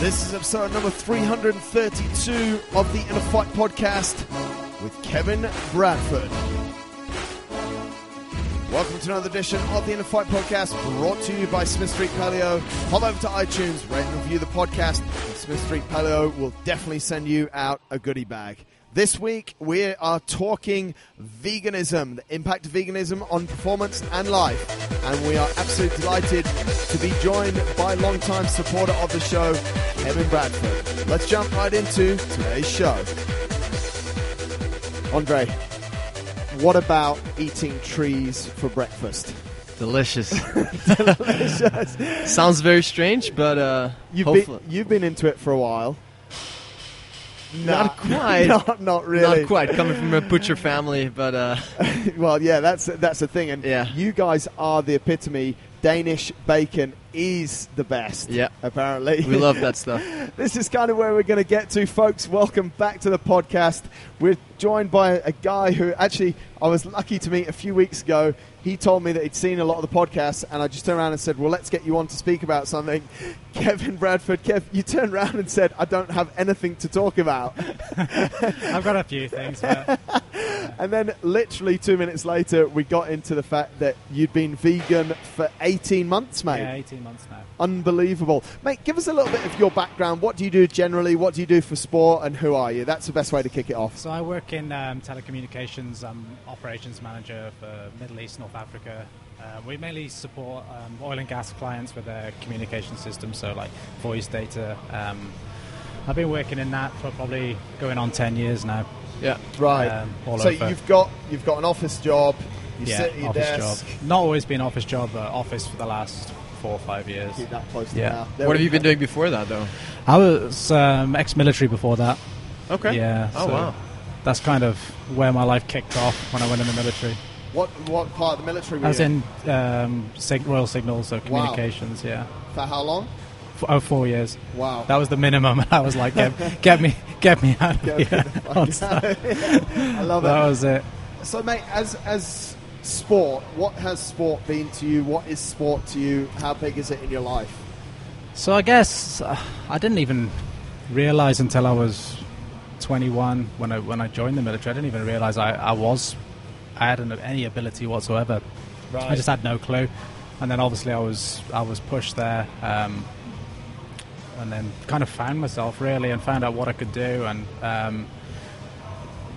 This is episode number 332 of the Inner Fight podcast with Kevin Bradford. Welcome to another edition of the Inner Fight podcast brought to you by Smith Street Paleo. Hop over to iTunes, rate and review the podcast, and Smith Street Paleo will definitely send you out a goodie bag. This week, we are talking veganism, the impact of veganism on performance and life. And we are absolutely delighted to be joined by longtime supporter of the show, Kevin Bradford. Let's jump right into today's show. Andre, what about eating trees for breakfast? Delicious. Delicious. Sounds very strange, but uh, You've been, you've been into it for a while. Not quite. not, not really. not quite coming from a butcher family, but uh, well, yeah, that's that's the thing, and Yeah. you guys are the epitome. Danish bacon is the best. Yeah. apparently we love that stuff. this is kind of where we're going to get to, folks. Welcome back to the podcast. We're joined by a guy who actually I was lucky to meet a few weeks ago. He told me that he'd seen a lot of the podcasts, and I just turned around and said, "Well, let's get you on to speak about something." Kevin Bradford, Kev, you turned around and said, "I don't have anything to talk about." I've got a few things. But And then, literally two minutes later, we got into the fact that you'd been vegan for 18 months, mate. yeah, 18 months now. Unbelievable. Mate, give us a little bit of your background. What do you do generally? What do you do for sport? And who are you? That's the best way to kick it off. So I work in um, telecommunications. Operations manager for Middle East, North Africa. Uh, we mainly support um, oil and gas clients with their communication systems, so like voice data. Um, I've been working in that for probably going on 10 years now. Yeah. Right. Um, all so over. you've got you've got an office job. You yeah, sit at your office desk. job. Not always been office job, but office for the last four or five years. Keep that close to Yeah. now. What have you been doing before that, though? I was um, ex-military before that. Okay. Yeah. Oh so wow. That's kind of where my life kicked off when I went in the military. What what part of the military were I was in um, sig- Royal Signals, so communications. Yeah, For how long? F- oh, four years. Wow. That was the minimum. I was like, get, get me, get me out of Get here. I love that it. That was it. So, mate, as as sport, what has sport been to you? What is sport to you? How big is it in your life? So I guess uh, I didn't even realize until I was 21 when I when I joined the military. I didn't even realize I, I was I had an, any ability whatsoever. I just had no clue, and then obviously I was I was pushed there, um, and then kind of found myself really and found out what I could do, and um,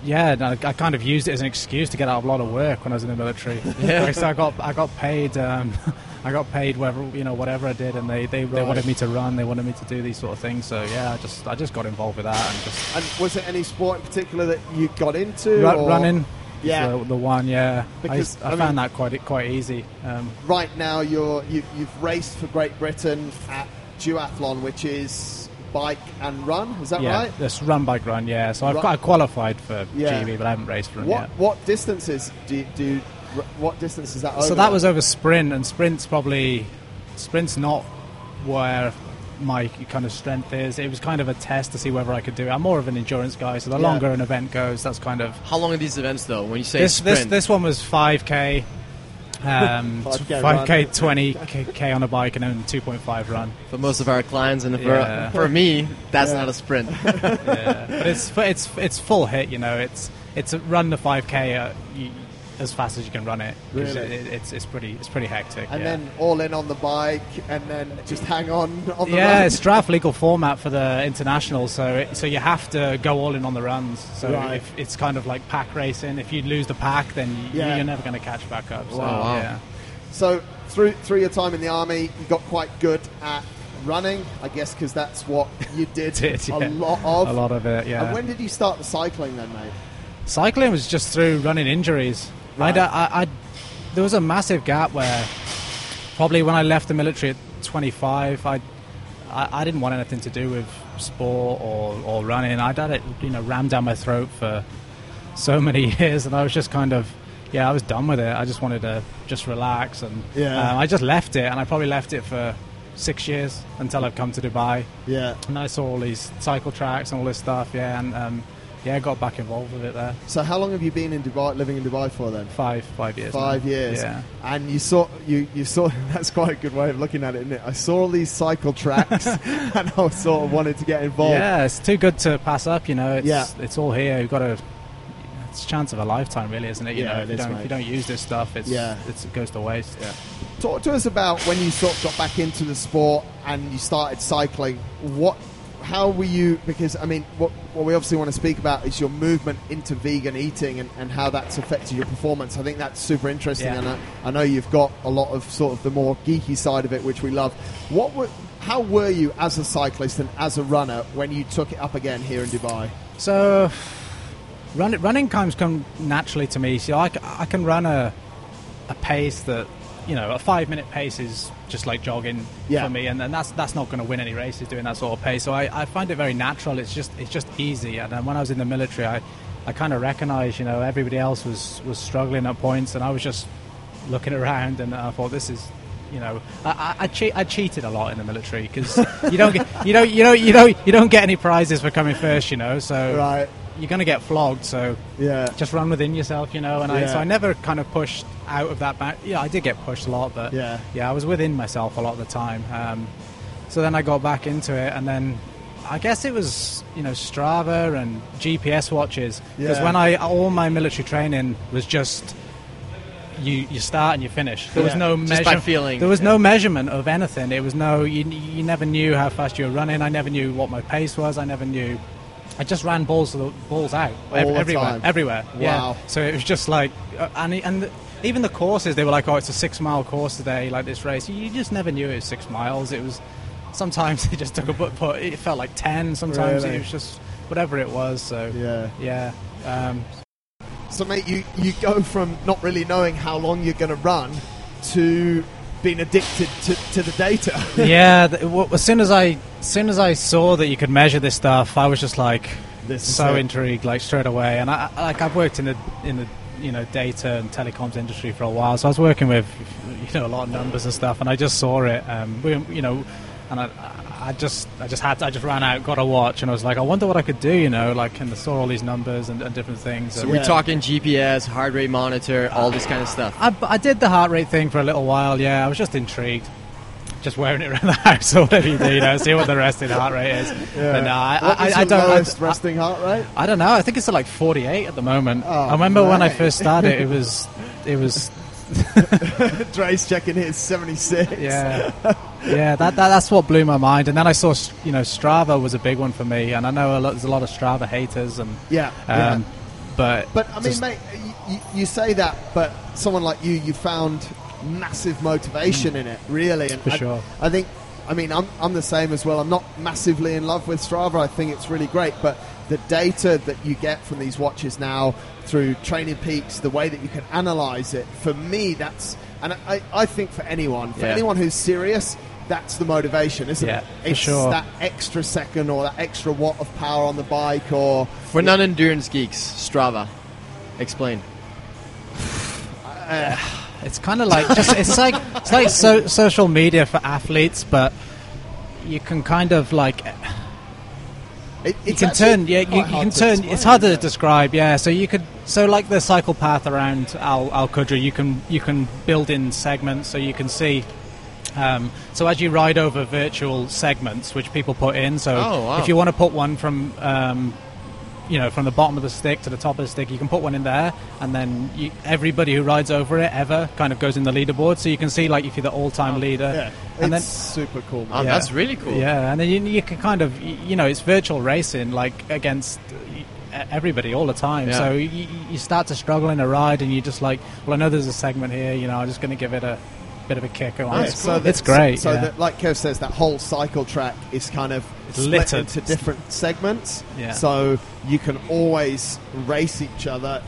yeah, and I, I kind of used it as an excuse to get out of a lot of work when I was in the military. Yeah. so I got I got paid. Um, I got paid whatever you know whatever I did, and they, they, they wanted me to run. They wanted me to do these sort of things. So yeah, I just I just got involved with that and just And was there any sport in particular that you got into? Ru- running. Yeah. the, the one. Yeah, I, Because, used- I, I mean- found that quite quite easy. Um, Right now, you're you, you've raced for Great Britain at duathlon, which is bike and run. Is that yeah, right? Yes, run bike run. Yeah, so I've Ru- I qualified for Yeah. GB, but I haven't raced for them What yet. what distances do you, do? You- What distance is that? So that was over sprint, and sprint's probably sprint's not where my kind of strength is. It was kind of a test to see whether I could do it. I'm more of an endurance guy, so the Yeah. longer an event goes, that's kind of How long are these events, though? When you say this, this sprint, this one was 5k. Um, 5K 5k, 20k on a bike, and then 2.5 run. for most of our clients, and for, Yeah. for me, that's Yeah. not a sprint. yeah. But it's it's it's full hit. You know, it's it's a run the 5k uh, you, as fast as you can run it. 'cause Really? it, it's it's pretty it's pretty hectic. and yeah. then all in on the bike, and then just hang on on the yeah, run. it's draft legal format for the international, so it, so you have to go all in on the runs. So Right. if, it's kind of like pack racing. If you lose the pack, then you, Yeah. you're never going to catch back up. So, Wow. Wow. Yeah. So through through your time in the army, you got quite good at running, I guess, because that's what you did, Did, a lot of. A lot of it, yeah. And when did you start the cycling then, mate? Cycling was just through running injuries. Right. I, I, there was a massive gap where probably when I left the military at 25, I, I, I didn't want anything to do with sport or, or running. I'd had it, you know, rammed down my throat for so many years, and I was just kind of, yeah, I was done with it. I just wanted to just relax, and Yeah. um, I just left it, and I probably left it for six years until I've come to Dubai Yeah. and I saw all these cycle tracks and all this stuff. Yeah, and um, yeah, got back involved with it there. So how long have you been in Dubai, living in Dubai for then? Five, five years. Five now. years. Yeah. And you saw you you saw that's quite a good way of looking at it, isn't it? I saw all these cycle tracks, and I sort of wanted to get involved. Yeah, it's too good to pass up. You know, it's Yeah. it's all here. You've got to. It's a chance of a lifetime, really, isn't it? You Yeah, know, if you don't if you don't use this stuff, it's Yeah. it's, it goes to waste. Yeah. Talk to us about when you sort of got back into the sport and you started cycling. What, how were you? Because I mean, what, what we obviously want to speak about is your movement into vegan eating and, and how that's affected your performance. I think that's super interesting, Yeah. and I, I know you've got a lot of sort of the more geeky side of it, which we love. What were, how were you as a cyclist and as a runner when you took it up again here in Dubai? So, run, running times come naturally to me. So I, I can run a a pace that you know a five minute pace is just like jogging Yeah. for me, and, and that's that's not going to win any races doing that sort of pace. So I, I find it very natural. It's just it's just easy. And then when I was in the military, I I kind of recognised you know everybody else was was struggling at points, and I was just looking around, and I thought this is. You know, I, I, I, che- I cheated a lot in the military because you don't get you don't you don't you don't you don't get any prizes for coming first. You know, so Right. You're going to get flogged. So Yeah. just run within yourself, you know. And I, so I never kind of pushed out of that. Back. Yeah, I did get pushed a lot, but Yeah. yeah, I was within myself a lot of the time. Um, so then I got back into it, and then I guess it was you know Strava and GPS watches because Yeah. when I all my military training was just. You, you start and you finish. There was no measure- feeling. There was no measurement of anything. It was no. You, you never knew how fast you were running. I never knew what my pace was. I never knew. I just ran balls the balls out ev- everywhere, time. everywhere. Wow. Yeah. So it was just like, uh, and and even the courses, they were like, oh, it's a six mile course today, like this race. You just never knew it was six miles. It was sometimes they just took a put, put it felt like ten. Sometimes Really? it was just whatever it was. So Yeah. yeah. Um, So, mate, you, you go from not really knowing how long you're going to run to being addicted to, to the data. yeah. th- w- as soon as I, as soon as I saw that you could measure this stuff, I was just like, This is so intrigued, like straight away. And I, I- like I've worked in the in the you know data and telecoms industry for a while, so I was working with you know a lot of numbers and stuff, and I just saw it. Um, we, you know, and I, I just I just had to, I just ran out, got a watch, and I was like, I wonder what I could do, you know, like and I saw all these numbers and, and different things. So and- we're Yeah. talking GPS, heart rate monitor, all this kind of stuff. I, I did the heart rate thing for a little while. Yeah, I was just intrigued. Just wearing it around the house or whatever you do, you know, see what the resting heart rate is. But no, I, What I, I, I don't. I- lowest I- resting heart rate? I don't know. I think it's at like 48 at the moment. Oh, I remember when I first started, it was, it was, Dre's checking his 76. yeah, yeah. That, that that's what blew my mind. And then I saw, you know, Strava was a big one for me, and I know a lot, there's a lot of Strava haters, and Yeah. yeah. um, but But I mean, just- mate, you, you say that, but someone like you, you found massive motivation in it, really. And For I, sure. I think, I mean, I'm, I'm the same as well. I'm not massively in love with Strava. I think it's really great, but the data that you get from these watches now through TrainingPeaks, the way that you can analyze it, for me, that's, and I, I think for anyone, for Yeah. anyone who's serious, that's the motivation, isn't Yeah, it? for It's sure. that extra second or that extra watt of power on the bike or For non-endurance geeks, Strava. Explain. it's kind of like just it's like it's like so, social media for athletes, but you can kind of like eh, It, you can turn yeah you, you can turn explain, it's hard to isn't describe yeah so you could so like the cycle path around al Al Qudra you can you can build in segments so you can see um, so as you ride over virtual segments which people put in so Oh, wow. if you want to put one from um, you know from the bottom of the stick to the top of the stick you can put one in there and then you, everybody who rides over it ever kind of goes in the leaderboard so you can see like if you're the all-time leader Yeah, and it's then super cool. Oh, Man. that's really cool. yeah, and then you, you can kind of, you know, it's virtual racing, like against everybody all the time. Yeah. So you, you start to struggle in a ride, and you're just like, well, I know there's a segment here, you know, I'm just going to give it a bit of a kick. on. Yeah, it's, so that- it's great. So, yeah. that, like Kev says, that whole cycle track is kind of split littered. into different segments. Yeah. So you can always race each other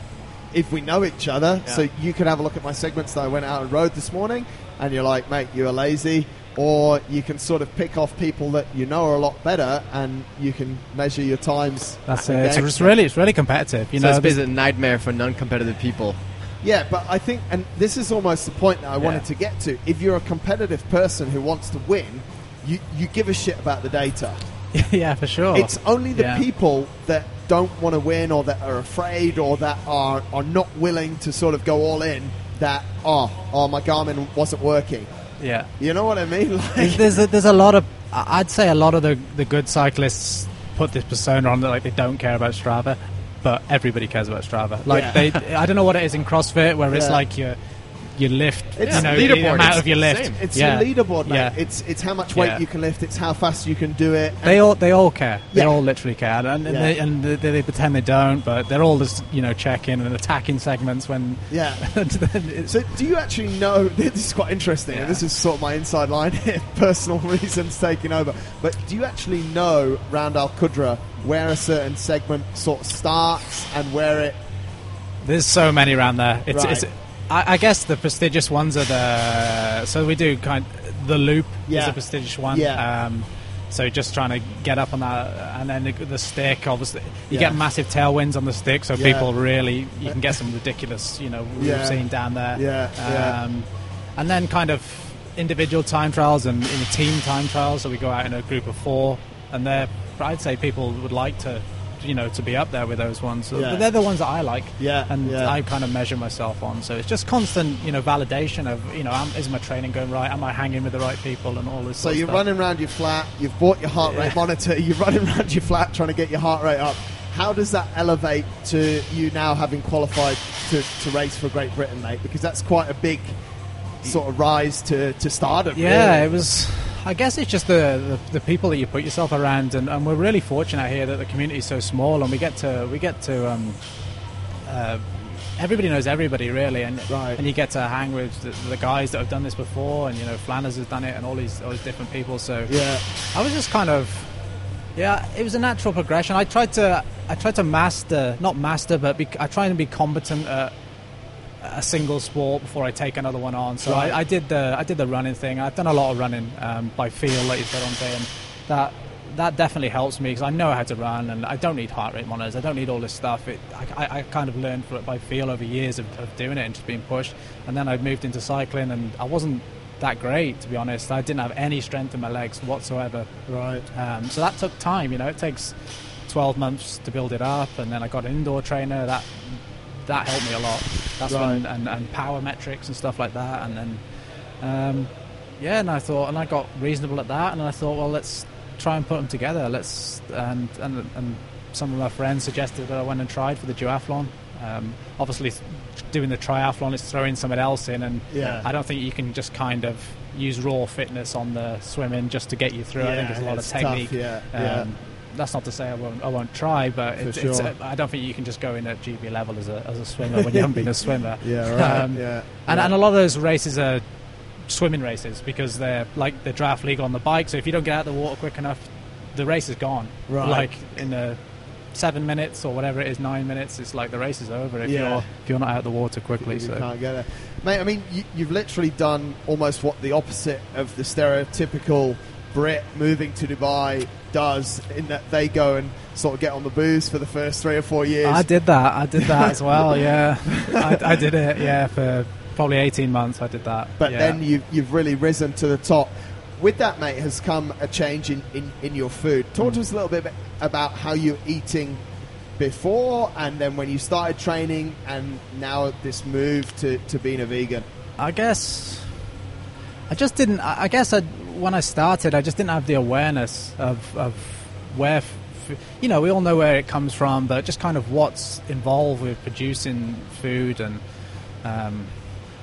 if we know each other. Yeah. So you can have a look at my segments that I went out and rode this morning, and you're like, mate, you are lazy. Or you can sort of pick off people that you know are a lot better, and you can measure your times. That's it. It's, it's really, it's really competitive. You so know, it's there's- a nightmare for non-competitive people. Yeah, but I think, and this is almost the point that I wanted to get to. If you're a competitive person who wants to win, you, you give a shit about the data. yeah, for sure. It's only the Yeah. people that don't want to win or that are afraid or that are, are not willing to sort of go all in that oh oh my Garmin wasn't working. Yeah. You know what I mean? Like, there's a, there's a lot of I'd say a lot of the the good cyclists put this persona on that like they don't care about Strava, but everybody cares about Strava. Like Yeah. they, I don't know what it is in CrossFit where it's like you you lift, It's you know, leaderboard. the amount It's of your lift. same. it's yeah. your leaderboard, mate. Yeah. It's it's how much weight Yeah. you can lift. It's how fast you can do it. They all they all care. They Yeah. all literally care, and, and, Yeah. they, and they, they pretend they don't, but they're all just you know checking and attacking segments when. yeah. So, do you actually know? This is quite interesting. and Yeah. This is sort of my inside line here. Personal reasons taking over. But do you actually know round Al Qudra where a certain segment sort of starts and where it? There's so many around there. It's, Right. it's I, I guess the prestigious ones are the so we do kind the loop is a prestigious one. Yeah. Um, so just trying to get up on that, and then the, the stick. Obviously, you Yeah. get massive tailwinds on the stick, so Yeah. people really you can get some ridiculous. You know, we've Yeah. seen down there. Yeah, yeah. Um, and then kind of individual time trials and in team time trials. So we go out in a group of four, and they're I'd say people would like to. You know, to be up there with those ones, Yeah. but they're the ones that I like Yeah, and yeah. I kind of measure myself on. So it's just constant, you know, validation of, you know, am, is my training going right? Am I hanging with the right people and all this? Stuff? So you're running around your flat. You've bought your heart rate Yeah. monitor. You're running around your flat trying to get your heart rate up. How does that elevate to you now having qualified to, to race for Great Britain, mate? Because that's quite a big sort of rise to to stardom. Yeah, really. it was. I guess it's just the, the, the people that you put yourself around, and, and we're really fortunate here that the community is so small, and we get to we get to um, uh, everybody knows everybody really, and Right. and you get to hang with the, the guys that have done this before, and you know Flanders has done it, and all these all these different people. So Yeah. I was just kind of, yeah, it was a natural progression. I tried to, I tried to master, not master, but be, I tried to be competent at a single sport before I take another one on. So Right. I, I did the, I did the running thing. I've done a lot of running um, by feel, like you said on day, and that that definitely helps me because I know how to run and I don't need heart rate monitors. I don't need all this stuff. It, I, I, kind of learned for it by feel over years of, of doing it and just being pushed. And then I moved into cycling, and I wasn't that great to be honest. I didn't have any strength in my legs whatsoever. Right. Um, so that took time. You know, it takes 12 months to build it up, and then I got an indoor trainer. That that helped me a lot. That's when and, and power metrics and stuff like that. And then um, yeah, and I thought, and I got reasonable at that, and I thought, well, let's try and put them together. Let's and and and some of my friends suggested that I went and tried for the duathlon. Um, obviously, doing the triathlon is throwing something else in, and Yeah. I don't think you can just kind of use raw fitness on the swimming just to get you through. I think Yeah, there's a lot of it's tough, technique. yeah, Um, yeah. That's not to say I won't, I won't try, but it's, sure. uh, I don't think you can just go in at GB level as a, as a swimmer when you haven't been a swimmer. Yeah. Right. Um, yeah. And, yeah. and a lot of those races are swimming races because they're like the draft legal on the bike. So if you don't get out of the water quick enough, the race is gone. Right. Like in the seven minutes or whatever it is, nine minutes, it's like the race is over if Yeah. you're if you're not out of the water quickly. You So can't get there. Mate, I mean, you, you've literally done almost what the opposite of the stereotypical Brit moving to Dubai does, in that they go and sort of get on the booze for the first three or four years. I did that. I did that as well. Yeah, I, I did it. Yeah, for probably eighteen months. I did that. but yeah. then you, you've really risen to the top. With that, mate, has come a change in, in, in your food. Talk Mm. to us a little bit about how you're eating before and then when you started training and now this move to, to being a vegan. I guess I just didn't. I guess I, when I started, I just didn't have the awareness of, of where, f- you know, we all know where it comes from, but just kind of what's involved with producing food. And um,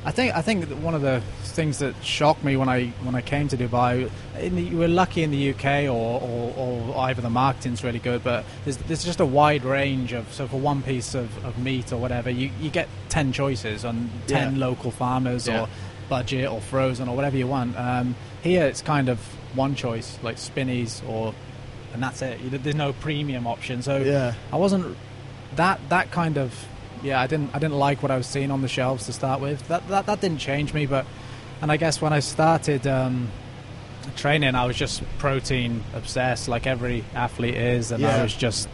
I think I think that one of the things that shocked me when I when I came to Dubai, in the, you were lucky in the UK, or, or, or either the marketing's really good, but there's, there's just a wide range of. So for one piece of, of meat or whatever, you, you get ten choices on ten Yeah. local farmers Yeah. or budget or frozen or whatever you want. Um, here it's kind of one choice, like Spinneys or, and that's it. You- There's no premium option. So Yeah. I wasn't that that kind of yeah. I didn't I didn't like what I was seeing on the shelves to start with. That that, that didn't change me, but and I guess when I started. Um, Training, I was just protein obsessed, like every athlete is, and Yeah. I was just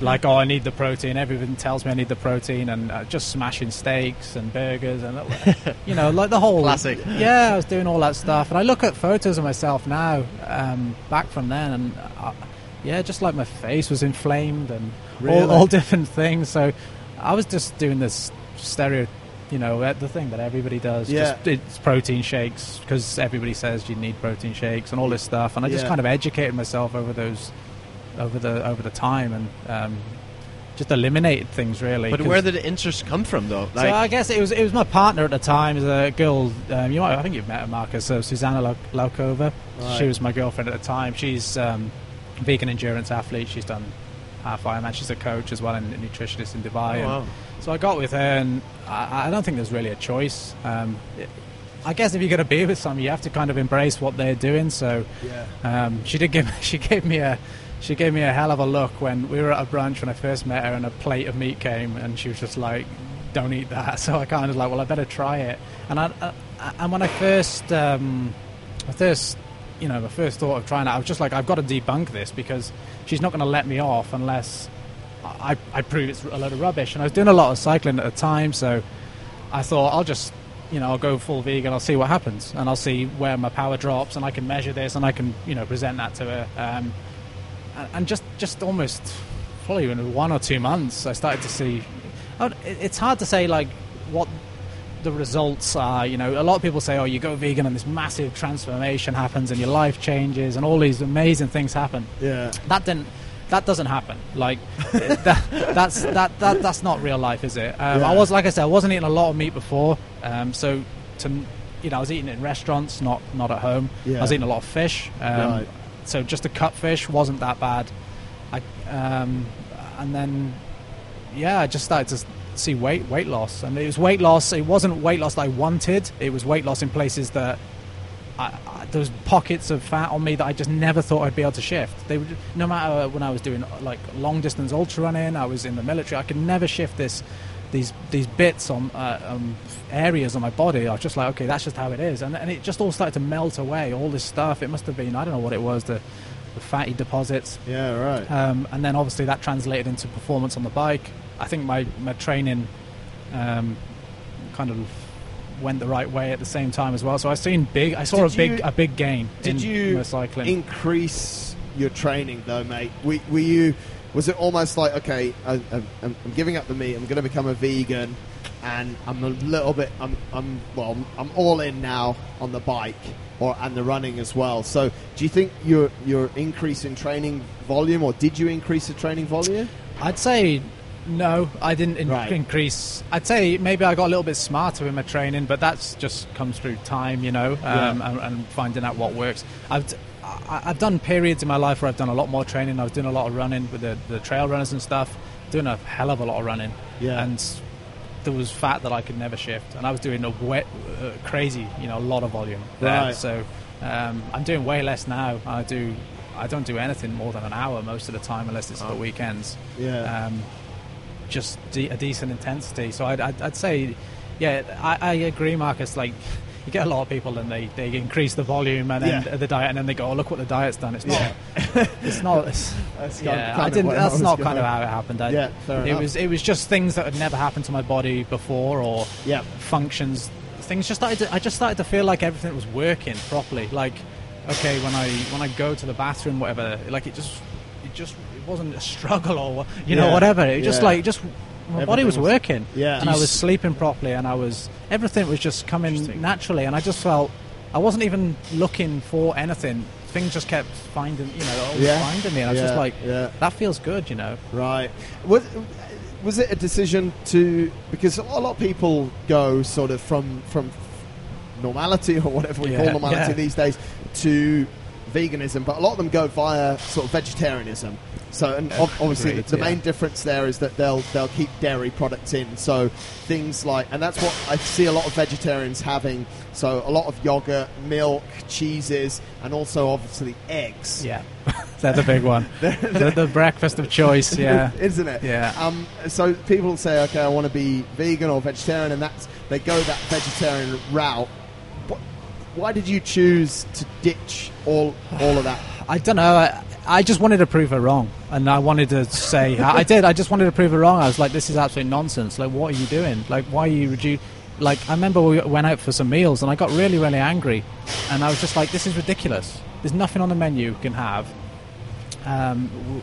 like, "Oh, I need the protein." Everyone tells me I need the protein, and uh, just smashing steaks and burgers, and you know, like the whole Classic. Yeah, I was doing all that stuff, and I look at photos of myself now, um, back from then, and I, yeah, just like my face was inflamed and Really? all, all different things. So I was just doing this stereo, you know, uh, the thing that everybody does. Yeah. Just, it's protein shakes because everybody says you need protein shakes and all this stuff. And I just Yeah. kind of educated myself over those, over the over the time and. Um, just eliminated things really. But where did the interest come from, though? so I guess it was it was my partner at the time, is a girl. Um, you might, I think you've met her, Marcus. So Susanna Lau- Laukova. Right. She was my girlfriend at the time. She's um, vegan endurance athlete. She's done half Ironman. She's a coach as well and a nutritionist in Dubai. Oh, and wow. So I got with her, and I, I don't think there's really a choice. Um, it- I guess if you're going to be with someone, you have to kind of embrace what they're doing. So Yeah. um, she did give she gave me a she gave me a hell of a look when we were at a brunch when I first met her and a plate of meat came and she was just like don't eat that so I kind of like well I better try it and I, I and when I first um, I first you know the first thought of trying it I was just like I've got to debunk this because she's not going to let me off unless I, I prove it's a load of rubbish. And I was doing a lot of cycling at the time so I thought I'll just you know I'll go full vegan I'll see what happens and I'll see where my power drops and I can measure this and I can you know present that to her. Um, and, and just just almost probably in one or two months I started to see it's hard to say like what the results are you know a lot of people say oh you go vegan and this massive transformation happens and your life changes and all these amazing things happen Yeah. that didn't that doesn't happen like that, that's that, that that's not real life is it um, Yeah. i was like i said i wasn't eating a lot of meat before um, so to you know i was eating it in restaurants not not at home Yeah. i was eating a lot of fish um, Right. so just to cut fish wasn't that bad I, um, and then yeah i just started to see weight weight loss and it was weight loss it wasn't weight loss that i wanted it was weight loss in places that I, I, there was pockets of fat on me that I just never thought I'd be able to shift. They would, no matter when I was doing like long distance ultra running, I was in the military. I could never shift this, these these bits on uh, um, areas on my body. I was just like, okay, that's just how it is, and and it just all started to melt away. All this stuff. It must have been I don't know what it was. The, the fatty deposits. Yeah. Right. Um, and then obviously that translated into performance on the bike. I think my, my training um, kind of went the right way at the same time as well. So I seen big. I saw Did a big you- a big gain. Did in you cycling? increase your training though, mate? Were, were you? Was it almost like okay, I, I'm, I'm giving up the meat. I'm going to become a vegan, and I'm a little bit. I'm, I'm well. I'm all in now on the bike or and the running as well. So, do you think your your increase in training volume, or did you increase the training volume? I'd say no. I didn't in- Right. increase. I'd say maybe I got a little bit smarter in my training, but that's just comes through time, you know, um, Yeah. and, and finding out what works. I've d- I- I've done periods in my life where I've done a lot more training. I was doing a lot of running with the, the trail runners and stuff, doing a hell of a lot of running. Yeah. And there was fat that I could never shift, and I was doing a wet, uh, crazy, you know, a lot of volume there. Right. So um, I'm doing way less now. I do. I don't do anything more than an hour most of the time, unless it's the weekends Yeah. um, just de- a decent intensity. So I'd, I'd, I'd say, yeah, I, I agree, Marcus. Like, you get a lot of people and they, they increase the volume and then Yeah. the diet, and then they go, "Oh, look what the diet's done." It's not. it's not. It's, That's yeah, I didn't. That's not kind of how it happened. I, Yeah, fair it enough. was. It was just things that had never happened to my body before, or Yeah. functions. Things just started. To, I just started to feel like everything was working properly. Like, okay, when I when I go to the bathroom, whatever, like it just it just wasn't a struggle or you know Yeah, whatever. It just yeah. like just my body was was- working. Yeah. and I was sleeping properly, and I was everything was just coming naturally, and I just felt I wasn't even looking for anything. Things just kept finding, you know, Yeah. finding me. And I was Yeah, just like, yeah. that feels good, you know. Right. Was was it a decision to because a lot of people go sort of from from normality or whatever we Yeah, call normality these days to veganism, but a lot of them go via sort of vegetarianism. So, and ob- obviously, Agreed, the yeah. main difference there is that they'll they'll keep dairy products in. So things like, and that's what I see a lot of vegetarians having. So a lot of yogurt, milk, cheeses, and also obviously eggs. Yeah, that's a big one. the, the breakfast of choice. Yeah, isn't it? Yeah. Um, so people say, okay, I want to be vegan or vegetarian, and that's they go that vegetarian route. Wh- Why did you choose to ditch all all of that? I don't know. I, I just wanted to prove her wrong, and I wanted to say I, did. I just wanted to prove her wrong. I was like, "This is absolute nonsense. Like, what are you doing? Like, why are you reduce?" Like, I remember we went out for some meals, and I got really, really angry, and I was just like, "This is ridiculous. There's nothing on the menu you can have." um,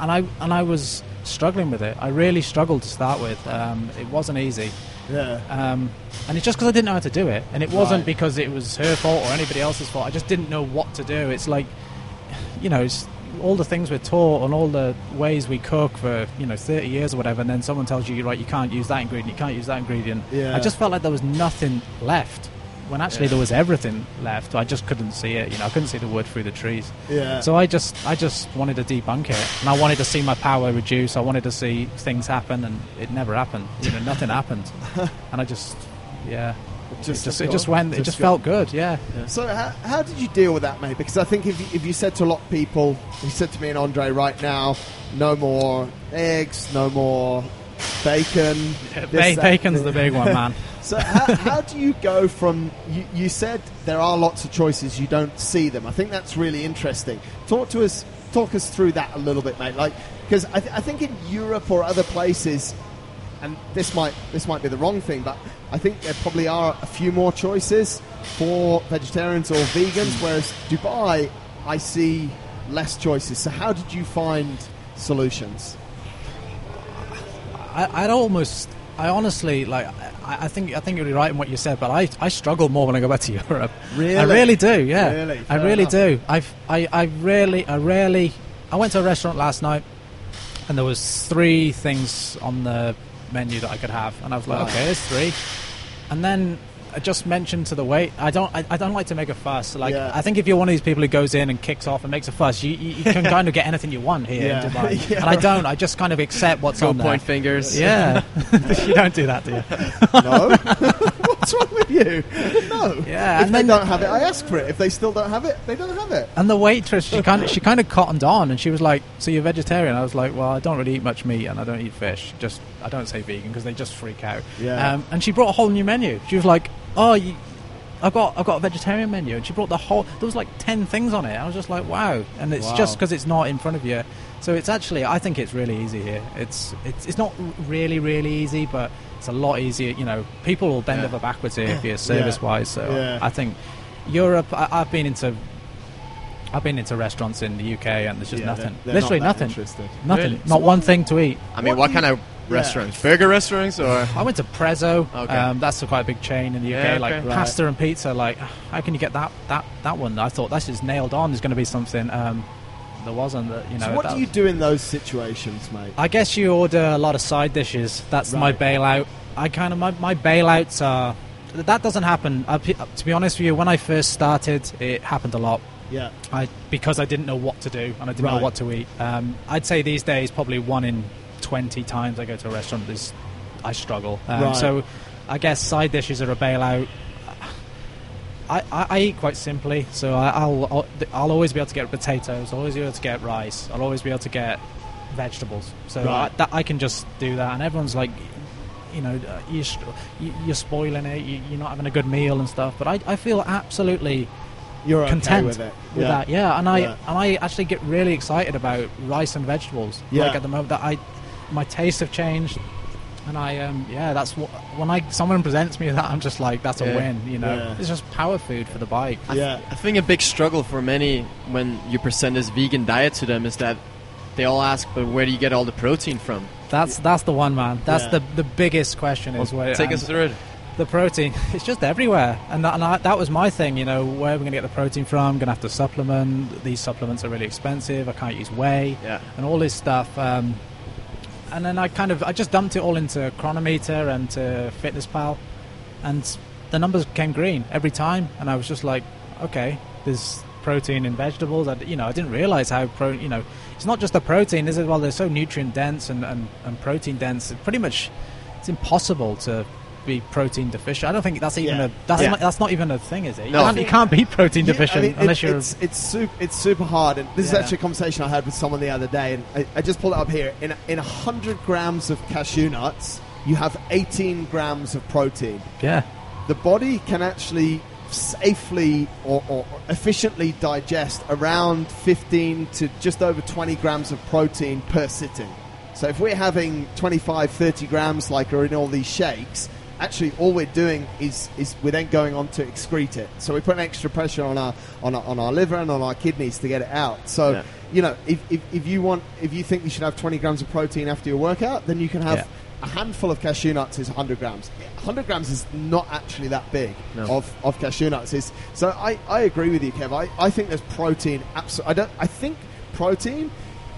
and I and I was struggling with it. I really struggled to start with. Um, it wasn't easy, Yeah. um, and it's just because I didn't know how to do it, and it wasn't Right. because it was her fault or anybody else's fault. I just didn't know what to do. It's like, you know, it's all the things we're taught and all the ways we cook for you know 30 years or whatever, and then someone tells you right, you can't use that ingredient, you can't use that ingredient. Yeah. I just felt like there was nothing left. When actually Yeah. there was everything left, I just couldn't see it. You know, I couldn't see the wood through the trees. Yeah. So I just, I just wanted to debunk it, and I wanted to see my power reduce. I wanted to see things happen, and it never happened. You know, nothing happened, and I just, yeah, just, it just, it just went, it just got- felt good. Yeah, So how, how did you deal with that, mate? Because I think if you, if you said to a lot of people, you said to me and Andre right now, no more eggs, no more bacon. this, Ba- that. bacon's the big one, man. So how, how do you go from? You, you said there are lots of choices. You don't see them. I think that's really interesting. Talk to us. Talk us through that a little bit, mate. Like because I, th- I think in Europe or other places, and this might this might be the wrong thing, but I think there probably are a few more choices for vegetarians or vegans. Hmm. Whereas Dubai, I see less choices. So how did you find solutions? I, I'd almost, I honestly like. I, I think I think you're right in what you said, but I, I struggle more when I go back to Europe. Really? I really do. Yeah, Really? I really enough. do. I've, I I really I rarely. I went to a restaurant last night, and there was three things on the menu that I could have, and I was like, Right. okay, there's three, and then. I just mentioned to the wait. I don't. I, I don't like to make a fuss. Like Yeah. I think if you're one of these people who goes in and kicks off and makes a fuss, you, you, you can kind of get anything you want here Yeah. in Dubai. Yeah, and I don't. I just kind of accept what's Go on there. point fingers. Yeah, you don't do that, do you? No. What's wrong with you? No. Yeah, If and they don't have it, I ask for it. If they still don't have it, they don't have it. And the waitress, she kind of, she kind of cottoned on, and she was like, "So you're vegetarian?" I was like, "Well, I don't really eat much meat, and I don't eat fish. Just I don't say vegan because they just freak out." Yeah. Um, and she brought a whole new menu. She was like, "Oh, you, I've got I've got a vegetarian menu," and she brought the whole. There was like ten things on it. I was just like, "Wow!" And it's Wow. just because it's not in front of you. So it's actually, I think it's really easy here. It's it's it's not really really easy, but it's a lot easier. You know, people will bend Yeah. over backwards here if you're service wise. So Yeah. I think Europe. I, I've been into I've been into restaurants in the UK and there's just Yeah, nothing. they're- they're Literally not nothing. interested. Nothing. Really? Not So one what- thing to eat. I mean, What what, kind of restaurants? Burger restaurants or? I went to Prezzo. Okay. Um, that's a quite a big chain in the UK. Yeah, Like. Right. pasta and pizza. Like, how can you get that that that one? I thought that's just nailed on. There's going to be something. Um, there wasn't. That you know. so what that- do you do in those situations, mate? I guess you order a lot of side dishes. That's my Right. bailout. I kind of my, my bailouts are. That doesn't happen. I, to be honest with you, when I first started, it happened a lot. Yeah. I because I didn't know what to do and I didn't Right. know what to eat. Um, I'd say these days probably one in twenty times I go to a restaurant is I struggle. Um, Right. So I guess side dishes are a bailout. I, I, I eat quite simply, so I, I'll, I'll I'll always be able to get potatoes. I'll always be able to get rice. I'll always be able to get vegetables. So Right. I, that, I can just do that. And everyone's like, you know, uh, you're, you- you're spoiling it. You, you're not having a good meal and stuff. But I, I feel absolutely You're okay content with it. with yeah. that. Yeah, and I Yeah. and I actually get really excited about rice and vegetables. Yeah. Like at the moment that I, my tastes have changed, and I um yeah that's what when I someone presents me that I'm just like that's a Yeah. win. You know, Yeah. it's just power food for the bike. Yeah. I think a big struggle for many when you present this vegan diet to them is that they all ask, "But where do you get all the protein from?" That's that's the one, man. That's Yeah. the the biggest question is where Take us through it. the protein. It's just everywhere, and that, and I, that was my thing. You know, where are we going to get the protein from? I'm going to have to supplement. These supplements are really expensive. I can't use whey. Yeah. and all this stuff. Um, and then I kind of I just dumped it all into Cronometer and to Fitness Pal, and the numbers came green every time. And I was just like, okay, there's protein in vegetables. I, you know, I didn't realize how pro. You know, it's not just the protein. Is it? Well, they're so nutrient dense and, and, and protein dense. It pretty much, it's impossible to be protein deficient. I don't think that's even Yeah. a that's Yeah. not, that's not even a thing, is it? You, No. can't, you can't be protein Yeah, deficient I mean, it- unless you're. It's it's super, it's super hard, and this is actually a conversation I had with someone the other day, and I, I just pulled it up here. In in hundred grams of cashew nuts, you have eighteen grams of protein. yeah. The body can actually safely or, or efficiently digest around 15 to just over 20 grams of protein per sitting. So if we're having 25, 30 grams like are in all these shakes, actually all we're doing is, is we're then going on to excrete it. So we put an extra pressure on our, on our on our liver and on our kidneys to get it out. So Yeah. you know, if, if, if you want, if you think you should have 20 grams of protein after your workout, then you can have Yeah. a handful of cashew nuts is 100 grams. 100 grams is not actually that big No. of, of cashew nuts. Is so I, I agree with you, Kev. I, I think there's protein. Absolutely, I don't. I think protein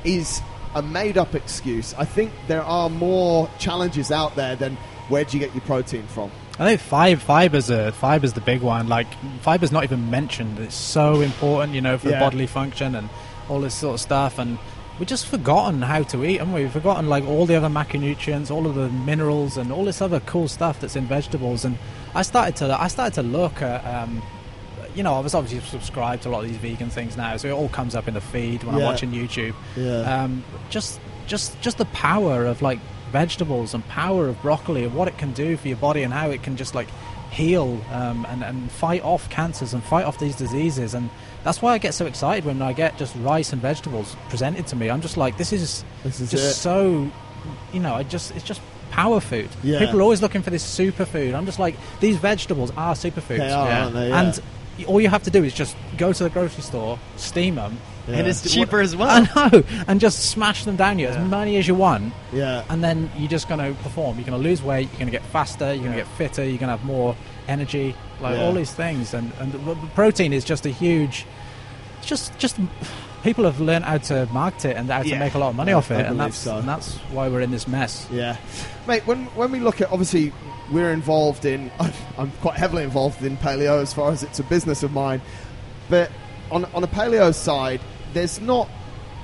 is a made up excuse. I think there are more challenges out there than where do you get your protein from? I think five fibers are fiber's the big one. Like fiber's not even mentioned. It's so important, you know, for Yeah. bodily function and all this sort of stuff. And we've just forgotten how to eat, haven't we? We've forgotten like all the other macronutrients, all of the minerals, and all this other cool stuff that's in vegetables. And I started to I started to look at. Um, you know, I was obviously subscribed to a lot of these vegan things now, so it all comes up in the feed when I'm watching YouTube. Yeah. Um, just, just, just the power of like vegetables and power of broccoli and what it can do for your body and how it can just like heal um, and, and fight off cancers and fight off these diseases. And that's why I get so excited when I get just rice and vegetables presented to me. I'm just like, this is This is just it. so, you know, I just it's just power food. Yeah. People are always looking for this superfood. I'm just like, these vegetables are superfoods. They are, Yeah. aren't they? Yeah. And all you have to do is just go to the grocery store, steam them, Yeah. And it's cheaper as well. I know, and just smash them down you as many as you want, yeah. and then you're just going to perform. You're going to lose weight. You're going to get faster. You're going to get fitter. You're going to have more energy. Like Yeah. all these things, and and the, the protein is just a huge. It's just just people have learned how to market it and how Yeah. to make a lot of money I- off it, and that's so. and that's why we're in this mess. Yeah, mate. When when we look at obviously we're involved in. I'm quite heavily involved in paleo as far as it's a business of mine. But on on a paleo side, there's not.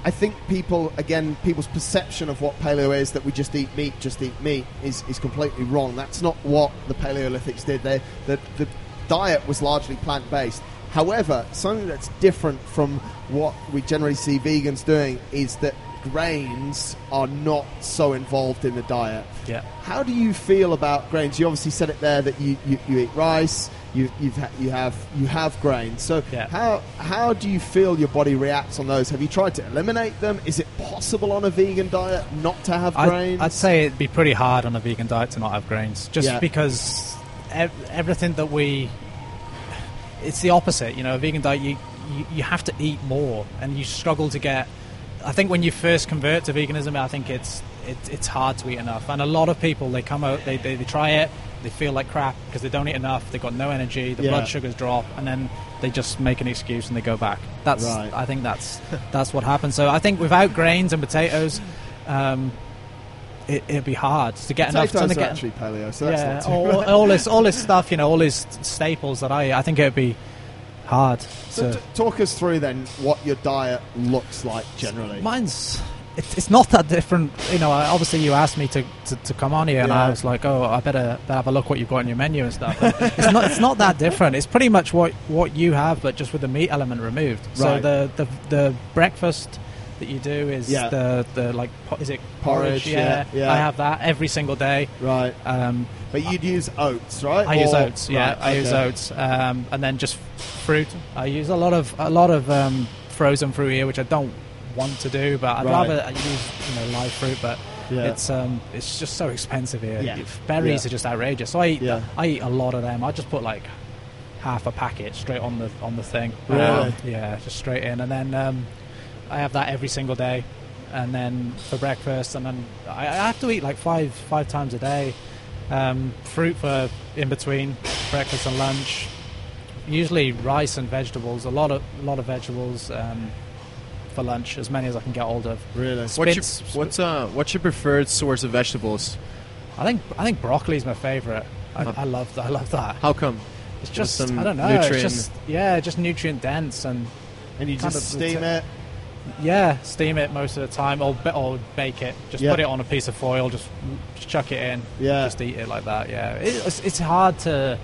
I think people again people's perception of what paleo is that we just eat meat, just eat meat is, is completely wrong. That's not what the Paleolithics did. They, the the diet was largely plant based. However, something that's different from what we generally see vegans doing is that grains are not so involved in the diet. Yeah. How do you feel about grains? You obviously said it there that you, you, you eat rice, you you've ha- you have you have grains. So Yeah. how how do you feel your body reacts on those? Have you tried to eliminate them? Is it possible on a vegan diet not to have I'd, grains? I'd say it'd be pretty hard on a vegan diet to not have grains, just Yeah. because ev- everything that we. It's the opposite, you know. A vegan diet, you, you you have to eat more, and you struggle to get. I think when you first convert to veganism, I think it's it, it's hard to eat enough, and a lot of people they come out, they, they, they try it, they feel like crap because they don't eat enough, they've got no energy, the Yeah. blood sugars drop, and then they just make an excuse and they go back. That's Right. I think that's that's what happens. So I think without grains and potatoes. Um, it, it'd be hard to get enough to get actually paleo, so that's yeah, not too all, all this all this stuff, you know, all these staples that I I think it'd be hard. So to, t- talk us through then what your diet looks like generally. mine's it's, it's not that different. You know, obviously you asked me to, to, to come on here, and Yeah. I was like, oh, I better, better have a look what you've got on your menu and stuff. It's not it's not that different. It's pretty much what what you have, but just with the meat element removed. So the, the the breakfast that you do is Yeah. the the like po- is it Porridge, yeah, yeah. I have that every single day. right, Um, but you'd use oats, right? I use oats. Yeah, right, I use oats, um, and then just fruit. I use a lot of a lot of um, frozen fruit here, which I don't want to do, but I'd Right. rather use you know live fruit. But Yeah. it's um, it's just so expensive here. Yeah. Berries Yeah. are just outrageous. So I eat Yeah. I eat a lot of them. I just put like half a packet straight on the on the thing. Really? Um, yeah, just straight in, and then um, I have that every single day. And then for breakfast, and then I, I have to eat like five five times a day. Um, fruit for in between breakfast and lunch. Usually rice and vegetables. A lot of a lot of vegetables um, for lunch, as many as I can get hold of. Really? What's your, what's uh what's your preferred source of vegetables? I think I think broccoli is my favorite. I, Huh. I love I love that. How come? It's With just some I don't know. nutrient- It's just yeah, just nutrient dense and And you just of the steam it. Yeah, steam it most of the time or or bake it. Just Yeah. put it on a piece of foil. Just, just chuck it in. Yeah. Just eat it like that. Yeah, it, it's, it's hard to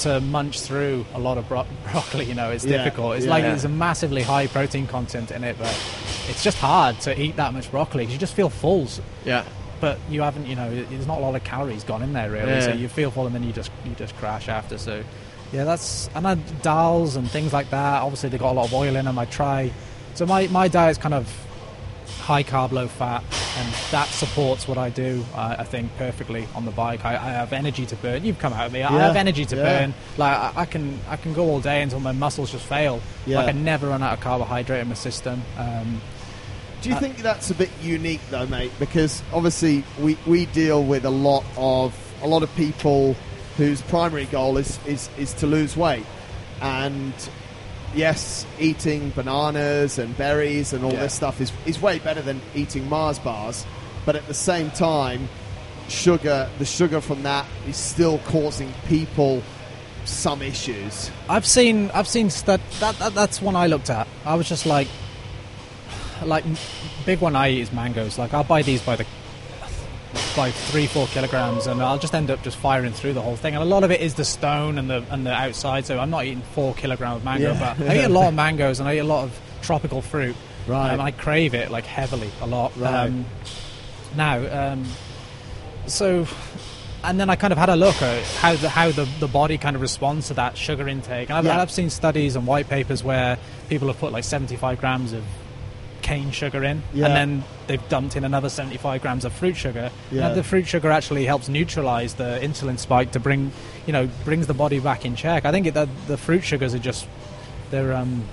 to munch through a lot of bro- broccoli. You know, it's Yeah, difficult. It's yeah. like there's a massively high protein content in it, but it's just hard to eat that much broccoli 'cause you just feel full. Yeah. But you haven't, you know, there's not a lot of calories gone in there really. Yeah. So you feel full and then you just you just crash after. So yeah, that's and then dals and things like that. Obviously they got a lot of oil in them. I try. So my my diet's kind of high carb, low fat, and that supports what I do. Uh, I think perfectly on the bike. I, I have energy to burn. You've come out of me. I Yeah, have energy to yeah. burn. Like I, I can I can go all day until my muscles just fail. Yeah. Like I never run out of carbohydrate in my system. Um, Do you Uh, think that's a bit unique though, mate? Because obviously we, we deal with a lot of a lot of people whose primary goal is, is, is to lose weight. And yes, eating bananas and berries and all Yeah. this stuff is, is way better than eating Mars bars. But at the same time, sugar the sugar from that is still causing people some issues. I've seen I've seen stud, that, that that's one I looked at. I was just like like big one I eat is mangoes. Like I'll buy these by the by three four kilograms, and I'll just end up just firing through the whole thing. And a lot of it is the stone and the and the outside. So I'm not eating four kilograms of mango, Yeah. but I eat a lot of mangoes and I eat a lot of tropical fruit. Right. Um, I crave it like heavily a lot. Right. Um, now, um, so and then I kind of had a look at how the how the, the body kind of responds to that sugar intake. And I've, Yeah. I've seen studies and white papers where people have put like 75 grams of cane sugar in, Yeah. and then they've dumped in another 75 grams of fruit sugar. Yeah. And the fruit sugar actually helps neutralize the insulin spike to bring, you know, brings the body back in check. I think it, the, the fruit sugars are just they're um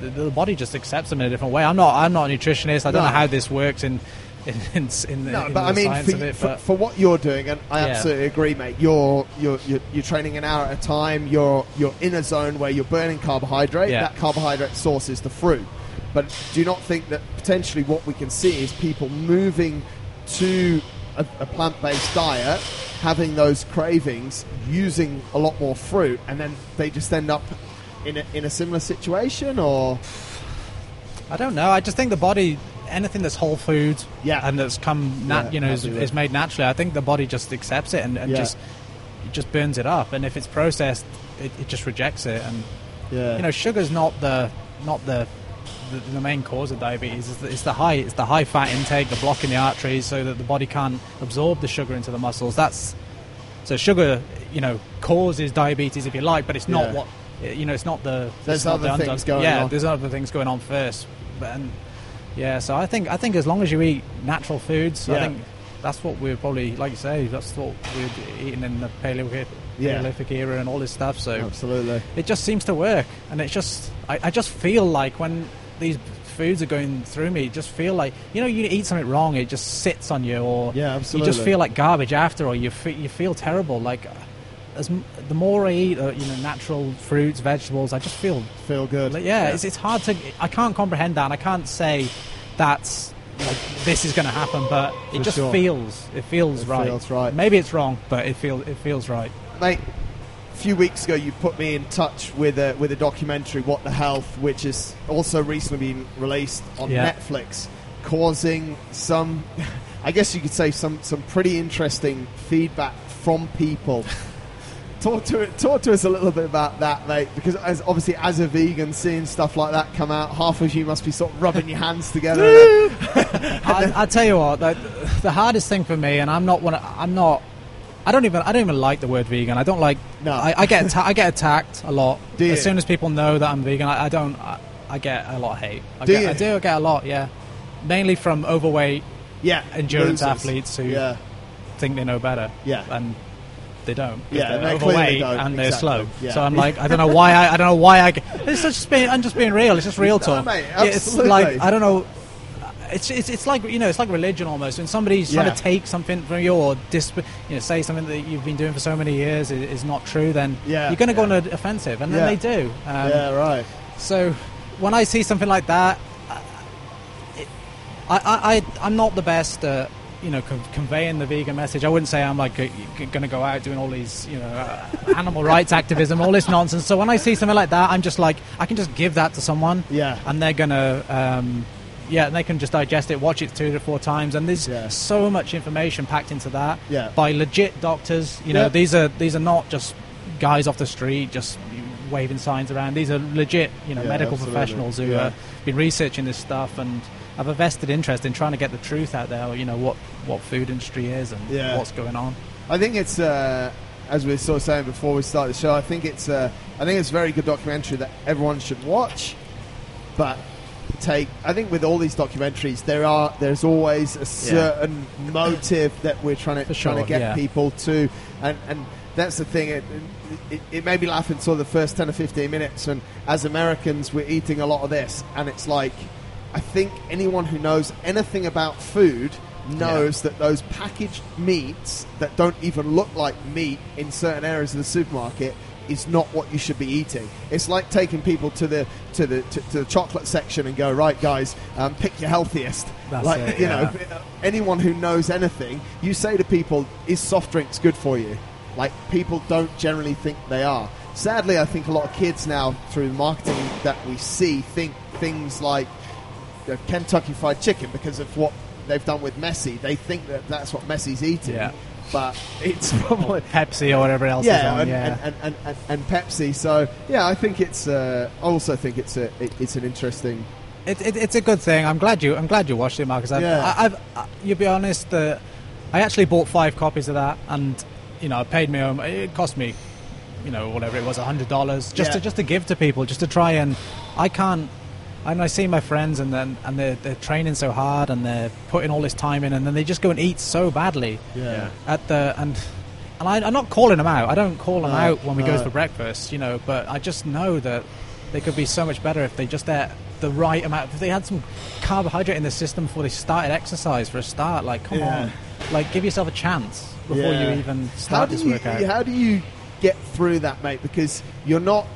the, the body just accepts them in a different way. I'm not I'm not a nutritionist. I don't No. know how this works in in in, in, the, No, but I mean, for, of it, for, but for what you're doing, and I Yeah. absolutely agree, mate. You're, you're you're you're training an hour at a time. You're you're in a zone where you're burning carbohydrate. Yeah. That carbohydrate source is the fruit. But do you not think that potentially what we can see is people moving to a, a plant-based diet, having those cravings, using a lot more fruit, and then they just end up in a, in a similar situation, or I don't know. I just think the body, anything that's whole food, Yeah. and that's come, nat- Yeah, you know, is, is made naturally. I think the body just accepts it and, and Yeah. just it just burns it up. And if it's processed, it, it just rejects it. And yeah, you know, sugar's not the not the the, the main cause of diabetes. is the, it's the high it's the high fat intake, the blocking the arteries, so that the body can't absorb the sugar into the muscles. That's so sugar, you know, causes diabetes if you like, but it's not Yeah. what you know. It's not the There's not other undone- things going yeah, on. there's other things going on first. But and yeah, so I think I think as long as you eat natural foods, Yeah. I think that's what we're probably like you say. That's what we're eating in the Paleolithic, Yeah. Paleolithic era and all this stuff. So absolutely. it just seems to work and it's just I, I just feel like when these foods are going through me just feel like you know you eat something wrong it just sits on you or Yeah, you just feel like garbage after or you fe- you feel terrible like as the more I eat uh, you know natural fruits vegetables I just feel Feel good. like, yeah, It's, it's hard to I can't comprehend that and I can't say that's like this is going to happen but it For just sure. feels it feels It right feels right. maybe it's wrong but it feels it feels right mate. A few weeks ago, you put me in touch with a with a documentary, "What the Health," which has also recently been released on Yeah. Netflix, causing some, I guess you could say some some pretty interesting feedback from people. talk to talk to us a little bit about that, mate. Because as obviously as a vegan, seeing stuff like that come out, half of you must be sort of rubbing your hands together. I, I tell you what, the, the hardest thing for me, and I'm not one. of- I'm not. I don't even. I don't even like the word vegan. I don't like. No. I, I get. Atta- I get attacked a lot. Do you? As soon as people know that I'm vegan, I, I don't. I, I get a lot of hate. I Do get, you? I do. I get a lot. Yeah. Mainly from overweight yeah, endurance losers. athletes who Yeah, think they know better. Yeah. And they don't. Yeah, They're they clearly overweight don't, and they're exactly. slow. Yeah. So I'm like, I don't know why. I, I don't know why I. It's just being. I'm just being real. It's just real No, talk. mate, Yeah, it's like I don't know. It's, it's, it's like you know it's like religion almost when somebody's trying Yeah. to take something from you or dis- you know say something that you've been doing for so many years is, is not true then Yeah, you're going to go on an offensive and then they do um, yeah, right. so when I see something like that it, I, I, I I'm not the best at you know con- conveying the vegan message I wouldn't say I'm like going to go out doing all these you know uh, animal rights activism all this nonsense so when I see something like that I'm just like I can just give that to someone Yeah. and they're gonna um, yeah and they can just digest it watch it two to four times and there's Yeah. so much information packed into that Yeah. by legit doctors you know Yeah. these are these are not just guys off the street just waving signs around these are legit you know medical absolutely. professionals who have been researching this stuff and have a vested interest in trying to get the truth out there you know what what food industry is and what's going on I think it's uh, as we were sort of saying before we start the show. I think it's uh, I think it's a very good documentary that everyone should watch. But take. I think with all these documentaries, there are there's always a certain motive that we're trying to trying to get yeah. people to, and and that's the thing. It, it, it made me laugh until the first ten or fifteen minutes, and as Americans, we're eating a lot of this, and it's like, I think anyone who knows anything about food knows that those packaged meats that don't even look like meat in certain areas of the supermarket is not what you should be eating. It's like taking people to the to the to, to the chocolate section and go right, guys, um, pick your healthiest. That's like it, you yeah. know, anyone who knows anything, you say to people, "Is soft drinks good for you?" Like people don't generally think they are. Sadly, I think a lot of kids now, through marketing that we see, think things like you know, Kentucky Fried Chicken because of what they've done with Messi. They think that that's what Messi's eating, Yeah. But it's probably Pepsi or whatever else is yeah, on. and, yeah. And, and, and, and Pepsi. So yeah, I think it's. Uh, I also think it's a. It, it's an interesting. It, it, it's a good thing. I'm glad you. I'm glad you watched it, Marcus. I've, Yeah. I, I've. I, you'll be honest. Uh, I actually bought five copies of that, and you know, I paid me. Um, it cost me, you know, whatever it was, a hundred dollars, just Yeah. to just to give to people, just to try and. I can't. And I see my friends, and then and they're, they're training so hard, and they're putting all this time in, and then they just go and eat so badly Yeah. at the and. And I, I'm not calling them out. I don't call them No, out when we no. go for breakfast, you know. But I just know that they could be so much better if they just ate the right amount. If they had some carbohydrate in the system before they started exercise for a start, like come Yeah. on, like give yourself a chance before Yeah. you even How start do this you workout. how do you get through that, mate? Because you're not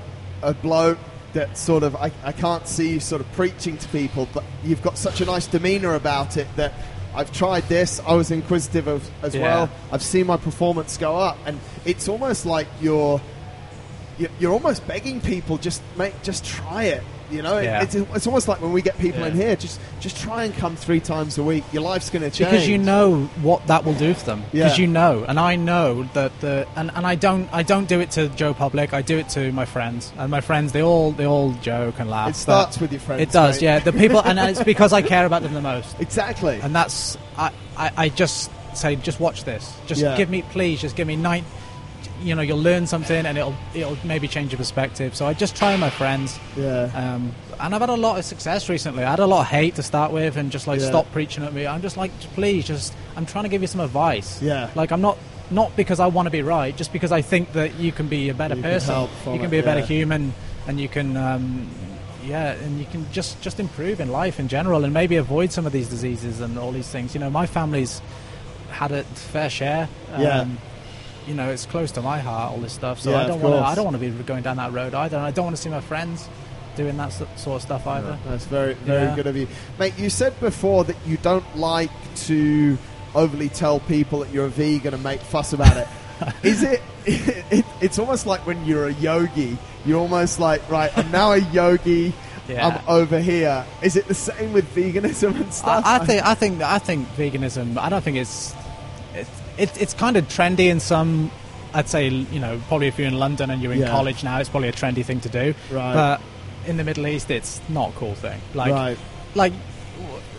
a bloke that sort of I, I can't see you sort of preaching to people, but you've got such a nice demeanour about it that I've tried this. I was inquisitive of, as Yeah. well. I've seen my performance go up, and it's almost like you're you're, you're almost begging people just make just try it. You know, Yeah. it's, it's almost like when we get people in here, just just try and come three times a week. Your life's going to change because you know what that will do for them. Because Yeah. you know, and I know that the and, and I don't I don't do it to Joe Public. I do it to my friends, and my friends they all they all joke and laugh. It starts with your friends. It does, mate. yeah. The people, and it's because I care about them the most. Exactly. and that's I, I, I just say just watch this just Yeah. give me please just give me nine you know you'll learn something and it'll it'll maybe change your perspective so i just try my friends yeah. um, and i've had a lot of success recently i had a lot of hate to start with and just like Yeah. stop preaching at me i'm just like please just i'm trying to give you some advice Yeah. like i'm not not because i want to be right just because i think that you can be a better You can person help you can it, be a better yeah. human and you can um, yeah and you can just just improve in life in general and maybe avoid some of these diseases and all these things you know my family's had a fair share um, Yeah. You know it's close to my heart all this stuff so Yeah, i don't want to i don't want to be going down that road either and i don't want to see my friends doing that sort of stuff either That's very, very Yeah. good of you, mate. You said before that you don't like to overly tell people that you're a vegan and make fuss about it. Is it, it? It's almost like when you're a yogi. You're almost like, right, I'm now a yogi. Yeah. I'm over here. Is it the same with veganism and stuff? I, I think I think I think veganism. I don't think it's it, it's kind of trendy in some. I'd say you know probably if you're in London and you're in Yeah. college now, it's probably a trendy thing to do. Right. But in the Middle East, it's not a cool thing. Like right. like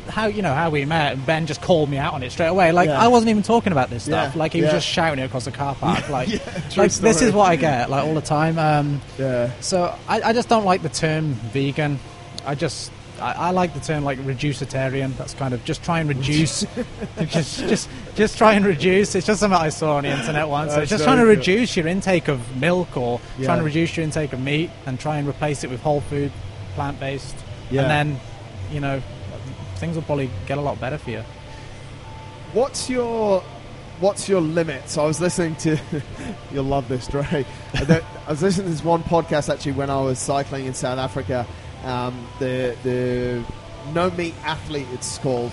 how you know how we met. And Ben just called me out on it straight away. Like Yeah. I wasn't even talking about this stuff. Yeah, Like he was yeah. just shouting it across the car park. Like true like this story. is what I get like all the time. Um, Yeah. so I, I just don't like the term vegan. I just I, I like the term like reducetarian. That's kind of just try and reduce, just just just try and reduce. It's just something I saw on the internet once. That's it's just trying to very good. reduce your intake of milk or Yeah. trying to reduce your intake of meat and try and replace it with whole food, plant based, Yeah. and then you know things will probably get a lot better for you. What's your What's your limits? I was listening to. you'll love this, Dre. I was listening to this one podcast actually when I was cycling in South Africa. Um, the the no meat athlete it's called,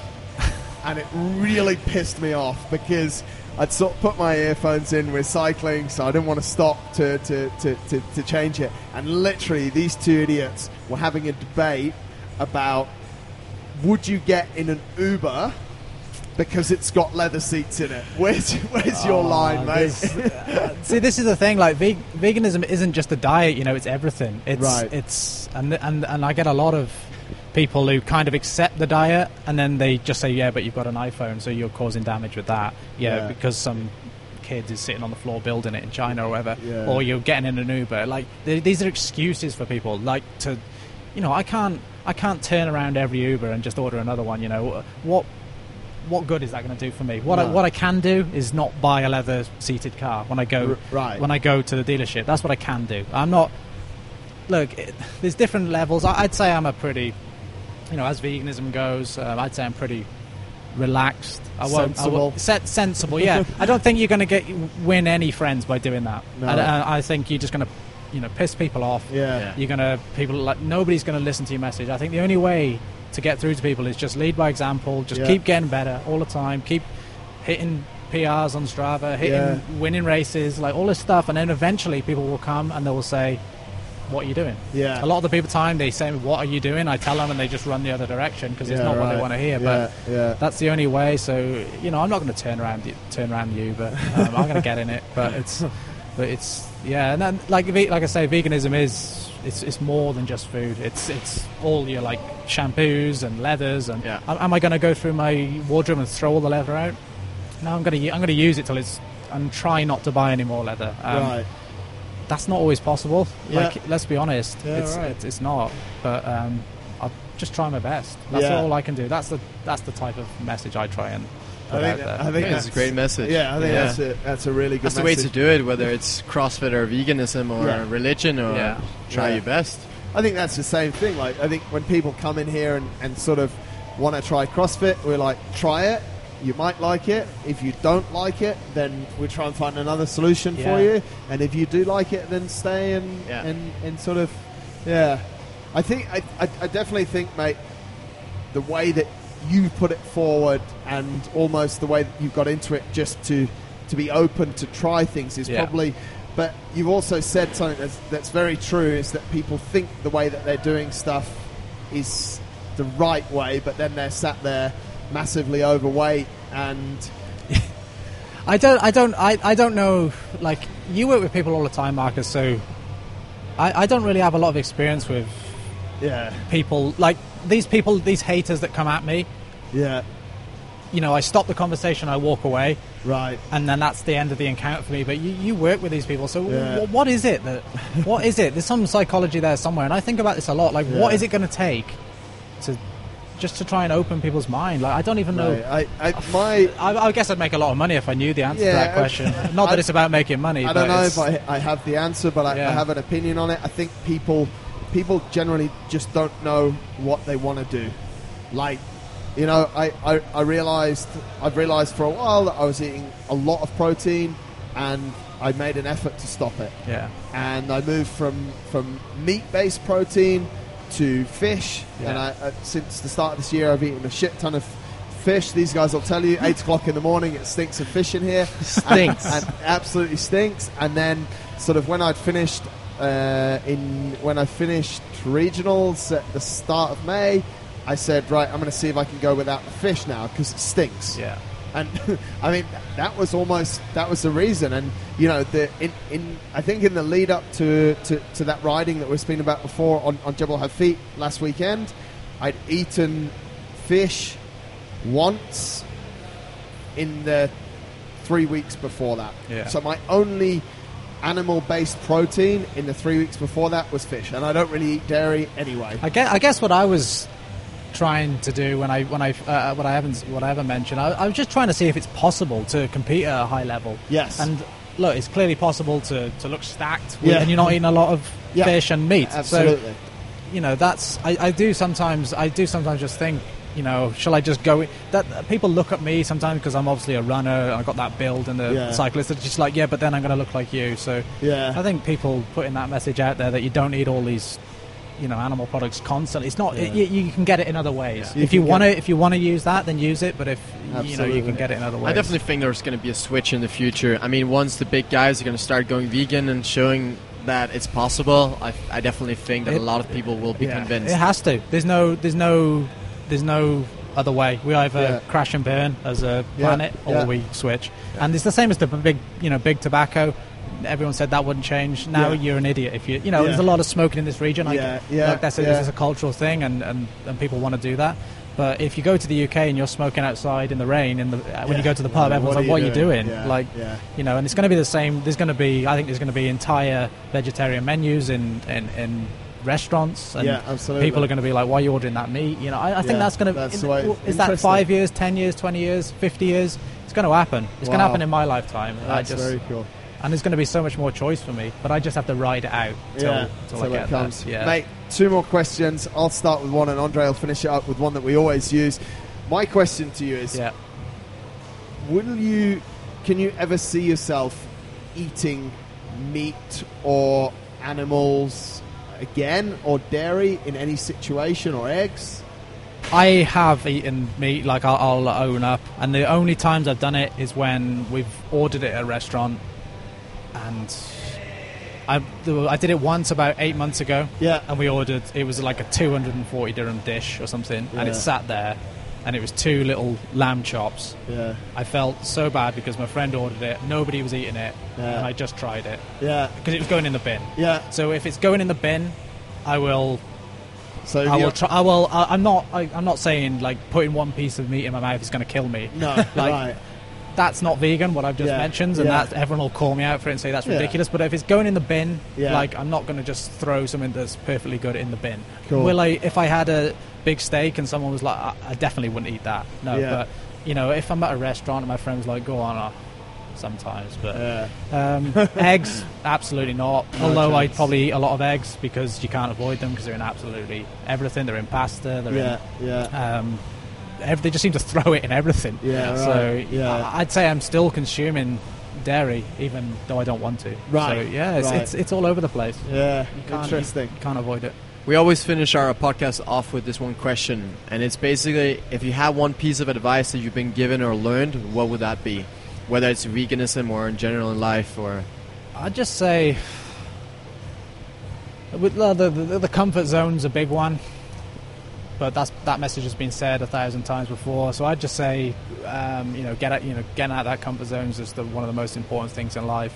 and it really pissed me off because I'd sort of put my earphones in. We're cycling, so I didn't want to stop to to, to, to, to change it. And literally, these two idiots were having a debate about would you get in an Uber because it's got leather seats in it? Where's where's your Oh, line, mate? this- uh, see, this is the thing. Like, veg- veganism isn't just a diet. You know, it's everything. It's Right. it's and and and I get a lot of people who kind of accept the diet and then they just say, yeah, but you've got an iPhone, so you're causing damage with that. Yeah, Yeah. because some kid is sitting on the floor building it in China or whatever, Yeah. or you're getting in an Uber. Like, th- these are excuses for people. Like to, you know, I can't. I can't turn around every Uber and just order another one. You know what? What good is that going to do for me? What I, what I can do is not buy a leather seated car when I go R- right. when I go to the dealership. That's what I can do. I'm not. Look, it, there's different levels. I, I'd say I'm a pretty, you know, as veganism goes, um, I'd say I'm pretty relaxed. I won't, I won't, set, sensible. Yeah, I don't think you're going to get win any friends by doing that. No. I, I, I think you're just going to, you know, piss people off. Yeah. Yeah. You're going to people like nobody's going to listen to your message. I think the only way to get through to people is just lead by example. Just Yeah. keep getting better all the time. Keep hitting PRs on Strava, hitting Yeah. winning races, like all this stuff, and then eventually people will come and they will say, "What are you doing?" Yeah. A lot of the people time they say, "What are you doing?" I tell them, and they just run the other direction because it's Yeah, not what they want to hear. Yeah, But yeah. that's the only way. So you know, I'm not going to turn around turn around you, but um, I'm going to get in it. But it's but it's yeah, and then like like I say, veganism is it's, it's more than just food. It's it's all your like shampoos and leathers and Yeah. am, I going to go through my wardrobe and throw all the leather out? No, I'm going to I'm going to use it till it's and try not to buy any more leather. Um, right. That's not always possible. Yeah. Like let's be honest, Yeah, it's, right. it's it's not. But um, I'll just try my best. That's all I can do. That's the that's the type of message I try and I put think, out there. I think Yeah, it's a great message. Yeah, I think Yeah. that's a that's a really good. That's the way to do it, whether it's CrossFit or veganism or Yeah. religion or Yeah. try Yeah. your best. I think that's the same thing. Like I think when people come in here and, and sort of want to try CrossFit, we're like, try it. You might like it. If you don't like it, then we try and find another solution for you. And if you do like it, then stay and Yeah. and, and sort of yeah. I think I, I, I definitely think, mate, the way that you put it forward and almost the way that you got into it just to to be open to try things is Yeah. probably but you've also said something that's, that's very true is that people think the way that they're doing stuff is the right way but then they're sat there massively overweight and I don't, I don't, I, I don't know. Like you work with people all the time, Marcus. So I, I don't really have a lot of experience with yeah people like these people, these haters that come at me. yeah You know, I stop the conversation, I walk away, right and then that's the end of the encounter for me. But you, you work with these people, so Yeah. wh- what is it that? what is it? There's some psychology there somewhere, and I think about this a lot. Like, what Yeah. is it going to take to just to try and open people's mind? Like, I don't even know. right. I, I my I, I guess I'd make a lot of money if I knew the answer to that question. Not that I- it's about making money. I don't know if I, I have the answer, but I, I have an opinion on it. I think people people generally just don't know what they want to do. Like, you know, I, I, I realized I've realized for a while that I was eating a lot of protein, and I made an effort to stop it. Yeah. And I moved from from meat based protein to fish, Yeah. and I, uh, since the start of this year, I've eaten a shit ton of fish. These guys will tell you, eight o'clock in the morning, it stinks of fish in here. Stinks. and, and absolutely stinks. And then, sort of when I'd finished uh, in when I finished regionals at the start of May, I said, right, I'm going to see if I can go without the fish now because it stinks. Yeah. And I mean, that was almost that was the reason. And you know, the in, in I think in the lead up to, to, to that riding that we've speaking about before on, on Jebel Hafit last weekend, I'd eaten fish once in the three weeks before that. Yeah. So my only animal based protein in the three weeks before that was fish, and I don't really eat dairy anyway. I guess, I guess what I was trying to do when I when I uh, what I haven't what I haven't mentioned, I, I was just trying to see if it's possible to compete at a high level. Yes. And look, it's clearly possible to, to look stacked, Yeah. and you're not eating a lot of Yeah. fish and meat. Absolutely. So you know that's I, I do sometimes I do sometimes just think you know shall I just go in? that that people look at me sometimes because I'm obviously a runner I've got that build and the Yeah. cyclist it's just like yeah but then I'm going to look like you so yeah. I think people putting that message out there that you don't need all these, you know, animal products constantly. It's not. Yeah. You, you can get it in other ways. You If you can want to, if you want to use that, then use it. But if you know, you can get it in other ways. I definitely think there's going to be a switch in the future. I mean, once the big guys are going to start going vegan and showing that it's possible, I, I definitely think that It- a lot of people will be Yeah. convinced. It has to. There's no. There's no. There's no other way. We either Yeah. crash and burn as a Yeah. planet, or Yeah. we switch. And it's the same as the big, you know, big tobacco. Everyone said that wouldn't change. Now you're an idiot if you, you know, there's a lot of smoking in this region. I, Yeah, yeah, like that's a, yeah. this is a cultural thing, and, and, and people want to do that. But if you go to the UK and you're smoking outside in the rain, in the, uh, when you go to the pub, Well, everyone's what like, "What are you doing?" doing? Yeah, Like, yeah. you know, and it's going to be the same. There's going to be, I think, there's going to be entire vegetarian menus in in, in restaurants, and Yeah, absolutely. people are going to be like, "Why are you ordering that meat?" You know, I, I think Yeah, that's going that's to. Is that five years, ten years, twenty years, fifty years? It's going to happen. It's going to happen in my lifetime. I That's just, very cool. and there's going to be so much more choice for me. But I just have to ride it out till, yeah, till, till I it get comes. there. Yeah. Mate, two more questions. I'll start with one, and Andre will finish it up with one that we always use. My question to you is: yeah. Will you? Can you ever see yourself eating meat or animals again, or dairy in any situation, or eggs? I have eaten meat, like I'll, I'll own up, and the only times I've done it is when we've ordered it at a restaurant, and I, I did it once about eight months ago, Yeah. and we ordered it was like a 240 dirham dish or something, and it sat there, and it was two little lamb chops. Yeah. I felt so bad because my friend ordered it, nobody was eating it, Yeah. and I just tried it Yeah. because it was going in the bin. Yeah. So if it's going in the bin, I will So I will try. I will. I, I'm not. I, I'm not saying like putting one piece of meat in my mouth is going to kill me. No, Like, right. That's not vegan. What I've just Yeah, mentioned, and yeah. that everyone will call me out for it and say that's Yeah. ridiculous. But if it's going in the bin, Yeah. like I'm not going to just throw something that's perfectly good in the bin. Cool. Will I? If I had a big steak and someone was like, I, I definitely wouldn't eat that. No, Yeah. but you know, if I'm at a restaurant and my friend's like, go on. Uh, Sometimes, but Yeah. um, eggs, absolutely not. No Although I'd probably eat a lot of eggs because you can't avoid them because they're in absolutely everything. They're in pasta. They're Yeah. Yeah. in. Um, ev- they just seem to throw it in everything. Yeah, So yeah. I- I'd say I'm still consuming dairy, even though I don't want to. Right, So yeah, it's right. it's, it's all over the place. Yeah. Can't- Interesting. You can't avoid it. We always finish our podcast off with this one question, and it's basically if you have one piece of advice that you've been given or learned, what would that be? Whether it's veganism or in general in life, or I'd just say with uh, the, the the comfort zone's a big one, but that's that message has been said a thousand times before. So I'd just say, um, you know, get out, you know, getting out of that comfort zone is the, one of the most important things in life.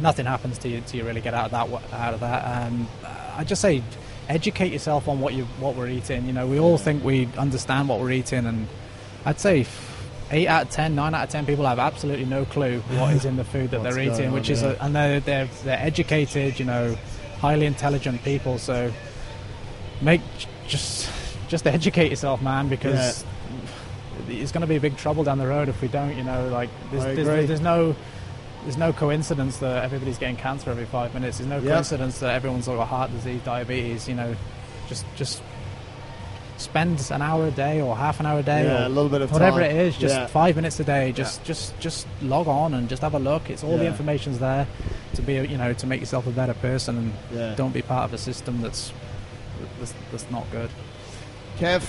Nothing happens to you till you really get out of that. Out of that, and uh, I just say, educate yourself on what you what we're eating. You know, we all think we understand what we're eating, and I'd say. Eight out of ten, nine out of ten people have absolutely no clue what is in the food that they're eating, on, which is yeah. a, and they're, they're they're educated, you know, highly intelligent people. So make just just educate yourself, man, because it's going to be a big trouble down the road if we don't. You know, like there's, there's, there's no there's no coincidence that everybody's getting cancer every five minutes. There's no Yep. coincidence that everyone's got heart disease, diabetes. You know, just just spend an hour a day or half an hour a day Yeah, or a little bit of whatever time. it is just Yeah. five minutes a day just just just log on and just have a look it's all the information's there to be you know to make yourself a better person and Yeah. don't be part of a system that's that's, that's not good Kev,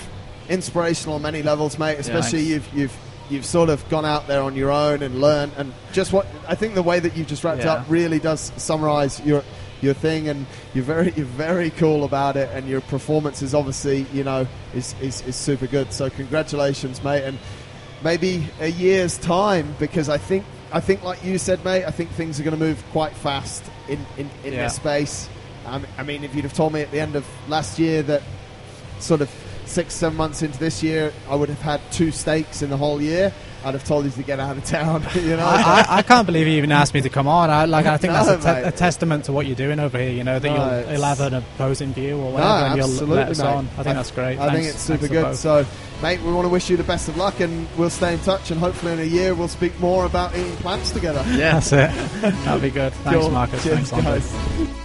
inspirational on many levels, mate. Especially thanks. you've you've you've sort of gone out there on your own and learned, and just what I think the way that you've just wrapped Yeah. up really does summarize your your thing, and you're very you're very cool about it, and your performance is obviously you know is is, is super good. So congratulations, mate, and maybe a year's time because I think I think like you said, mate, I think things are going to move quite fast in in, in Yeah. this space. Um, I mean, if you'd have told me at the end of last year that sort of six, seven months into this year, I would have had two steaks in the whole year. I'd have told you to get out of town. You know, I, I, I can't believe you even asked me to come on. I, like I think No, that's a, te- a testament to what you're doing over here. You know that No, you'll, it's- you'll have an opposing view or No, whatever, and you'll absolutely, let us mate. on. I think that's great. I think it's super good. So, mate, we want to wish you the best of luck, and we'll stay in touch. And hopefully, in a year, we'll speak more about eating plants together. yeah, that's it. That'd be good. Thanks, Cool. Marcus. Cheers, Thanks, Andre. guys.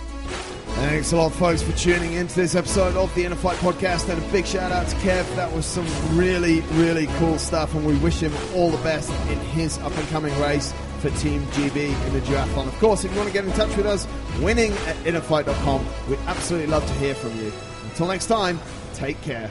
Thanks a lot, folks, for tuning into this episode of the Inner Fight Podcast. And a big shout out to Kev. That was some really, really cool stuff. And we wish him all the best in his up and coming race for Team GB in the duathlon. Of course, if you want to get in touch with us, winning at innerfight.com. We'd absolutely love to hear from you. Until next time, take care.